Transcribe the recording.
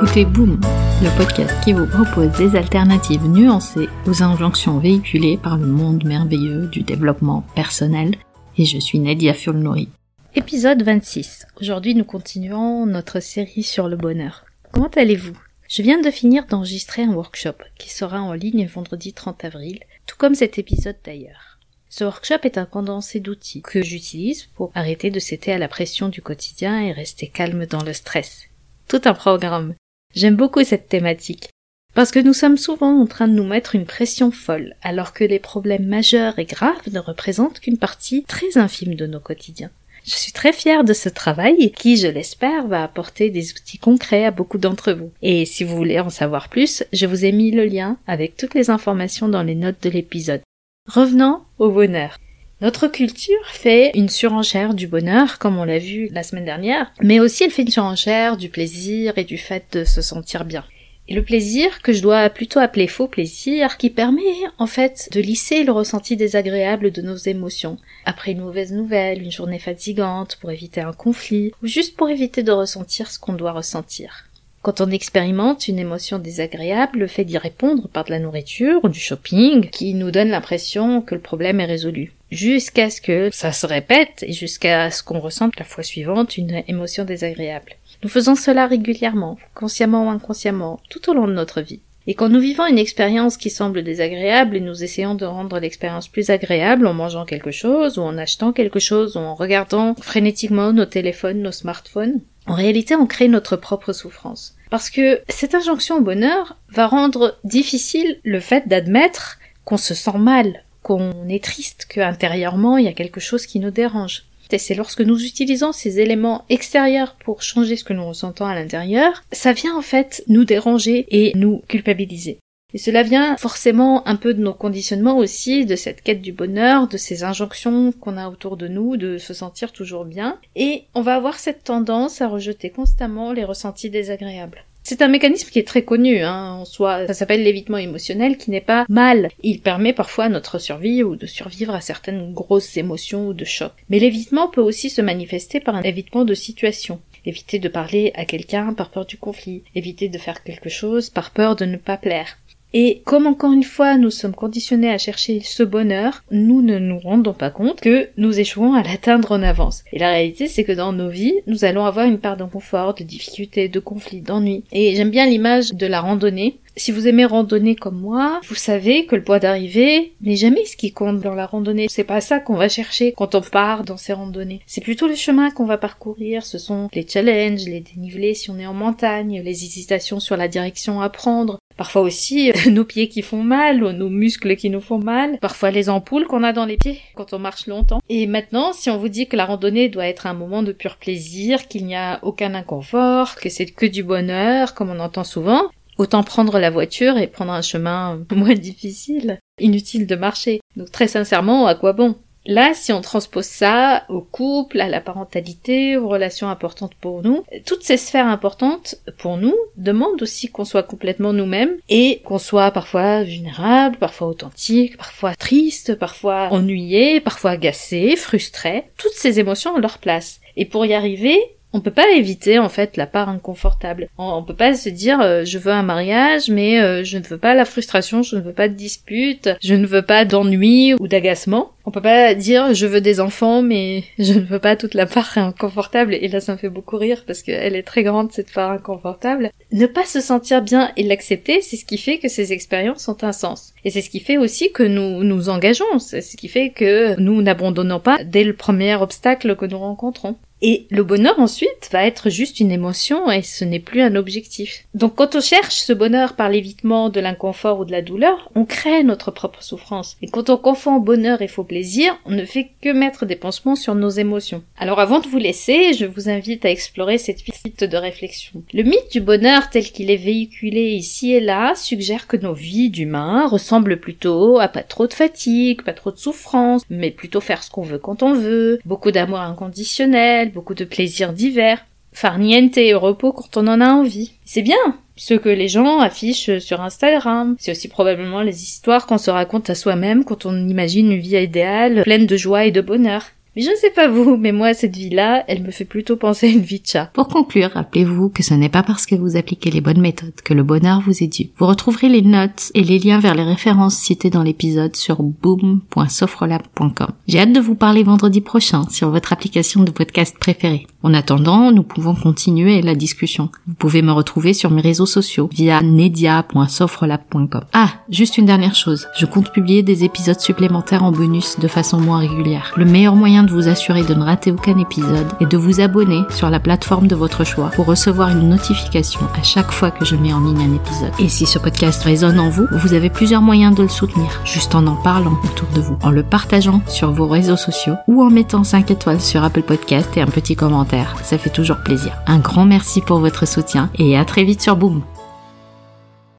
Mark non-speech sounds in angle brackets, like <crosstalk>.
écoutez Boom, le podcast qui vous propose des alternatives nuancées aux injonctions véhiculées par le monde merveilleux du développement personnel. Et je suis Nadia Fulnori. Épisode 26. Aujourd'hui, nous continuons notre série sur le bonheur. Comment allez-vous? Je viens de finir d'enregistrer un workshop qui sera en ligne vendredi 30 avril, tout comme cet épisode d'ailleurs. Ce workshop est un condensé d'outils que j'utilise pour arrêter de céder à la pression du quotidien et rester calme dans le stress tout un programme. J'aime beaucoup cette thématique. Parce que nous sommes souvent en train de nous mettre une pression folle, alors que les problèmes majeurs et graves ne représentent qu'une partie très infime de nos quotidiens. Je suis très fière de ce travail qui, je l'espère, va apporter des outils concrets à beaucoup d'entre vous. Et si vous voulez en savoir plus, je vous ai mis le lien avec toutes les informations dans les notes de l'épisode. Revenons au bonheur. Notre culture fait une surenchère du bonheur, comme on l'a vu la semaine dernière, mais aussi elle fait une surenchère du plaisir et du fait de se sentir bien. Et le plaisir, que je dois plutôt appeler faux plaisir, qui permet en fait de lisser le ressenti désagréable de nos émotions. Après une mauvaise nouvelle, une journée fatigante, pour éviter un conflit, ou juste pour éviter de ressentir ce qu'on doit ressentir. Quand on expérimente une émotion désagréable, le fait d'y répondre par de la nourriture ou du shopping, qui nous donne l'impression que le problème est résolu. Jusqu'à ce que ça se répète et jusqu'à ce qu'on ressente la fois suivante une émotion désagréable. Nous faisons cela régulièrement, consciemment ou inconsciemment, tout au long de notre vie. Et quand nous vivons une expérience qui semble désagréable et nous essayons de rendre l'expérience plus agréable en mangeant quelque chose, ou en achetant quelque chose, ou en regardant frénétiquement nos téléphones, nos smartphones, en réalité, on crée notre propre souffrance. Parce que cette injonction au bonheur va rendre difficile le fait d'admettre qu'on se sent mal, qu'on est triste, qu'intérieurement il y a quelque chose qui nous dérange. Et c'est lorsque nous utilisons ces éléments extérieurs pour changer ce que nous ressentons à l'intérieur, ça vient en fait nous déranger et nous culpabiliser. Et cela vient forcément un peu de nos conditionnements aussi, de cette quête du bonheur, de ces injonctions qu'on a autour de nous, de se sentir toujours bien. Et on va avoir cette tendance à rejeter constamment les ressentis désagréables. C'est un mécanisme qui est très connu hein, en soi. Ça s'appelle l'évitement émotionnel qui n'est pas mal. Il permet parfois notre survie ou de survivre à certaines grosses émotions ou de chocs. Mais l'évitement peut aussi se manifester par un évitement de situation. Éviter de parler à quelqu'un par peur du conflit. Éviter de faire quelque chose par peur de ne pas plaire. Et comme encore une fois nous sommes conditionnés à chercher ce bonheur, nous ne nous rendons pas compte que nous échouons à l'atteindre en avance. Et la réalité c'est que dans nos vies, nous allons avoir une part d'inconfort, de difficulté, de conflit, d'ennui. Et j'aime bien l'image de la randonnée. Si vous aimez randonner comme moi, vous savez que le point d'arrivée n'est jamais ce qui compte dans la randonnée. C'est pas ça qu'on va chercher quand on part dans ces randonnées. C'est plutôt le chemin qu'on va parcourir. Ce sont les challenges, les dénivelés si on est en montagne, les hésitations sur la direction à prendre, Parfois aussi <laughs> nos pieds qui font mal, ou nos muscles qui nous font mal, parfois les ampoules qu'on a dans les pieds quand on marche longtemps. Et maintenant, si on vous dit que la randonnée doit être un moment de pur plaisir, qu'il n'y a aucun inconfort, que c'est que du bonheur, comme on entend souvent, autant prendre la voiture et prendre un chemin <laughs> moins difficile. Inutile de marcher. Donc très sincèrement, à quoi bon? Là, si on transpose ça au couple, à la parentalité, aux relations importantes pour nous, toutes ces sphères importantes pour nous demandent aussi qu'on soit complètement nous-mêmes et qu'on soit parfois vulnérable, parfois authentique, parfois triste, parfois ennuyé, parfois agacé, frustré. Toutes ces émotions ont leur place. Et pour y arriver, on peut pas éviter en fait la part inconfortable. On, peut pas se dire euh, je veux un mariage mais euh, je ne veux pas la frustration, je ne veux pas de dispute, je ne veux pas d'ennui ou d'agacement. On peut pas dire je veux des enfants mais <laughs> je ne veux pas toute la part inconfortable et là ça me fait beaucoup rire parce qu'elle est très grande cette part inconfortable. Ne pas se sentir bien et l'accepter, c'est ce qui fait que ces expériences ont un sens. Et c'est ce qui fait aussi que nous nous engageons, c'est ce qui fait que nous n'abandonnons pas dès le premier obstacle que nous rencontrons. Et le bonheur ensuite va être juste une émotion et ce n'est plus un objectif. Donc quand on cherche ce bonheur par l'évitement de l'inconfort ou de la douleur, on crée notre propre souffrance. Et quand on confond bonheur et faux plaisir, on ne fait que mettre des pansements sur nos émotions. Alors avant de vous laisser, je vous invite à explorer cette piste de réflexion. Le mythe du bonheur tel qu'il est véhiculé ici et là suggère que nos vies d'humains ressemblent plutôt à pas trop de fatigue, pas trop de souffrance, mais plutôt faire ce qu'on veut quand on veut, beaucoup d'amour inconditionnel, beaucoup de plaisirs divers, farniente et repos quand on en a envie. C'est bien, ce que les gens affichent sur Instagram. C'est aussi probablement les histoires qu'on se raconte à soi-même quand on imagine une vie idéale, pleine de joie et de bonheur. Mais je sais pas vous, mais moi, cette vie-là, elle me fait plutôt penser à une vie de chat. Pour conclure, rappelez-vous que ce n'est pas parce que vous appliquez les bonnes méthodes que le bonheur vous est dû. Vous retrouverez les notes et les liens vers les références citées dans l'épisode sur boom.sofrelab.com. J'ai hâte de vous parler vendredi prochain sur votre application de podcast préférée. En attendant, nous pouvons continuer la discussion. Vous pouvez me retrouver sur mes réseaux sociaux via nedia.sofrelab.com. Ah, juste une dernière chose. Je compte publier des épisodes supplémentaires en bonus de façon moins régulière. Le meilleur moyen de vous assurer de ne rater aucun épisode est de vous abonner sur la plateforme de votre choix pour recevoir une notification à chaque fois que je mets en ligne un épisode. Et si ce podcast résonne en vous, vous avez plusieurs moyens de le soutenir, juste en en parlant autour de vous, en le partageant sur vos réseaux sociaux ou en mettant 5 étoiles sur Apple Podcast et un petit commentaire. Ça fait toujours plaisir. Un grand merci pour votre soutien et à très vite sur Boom.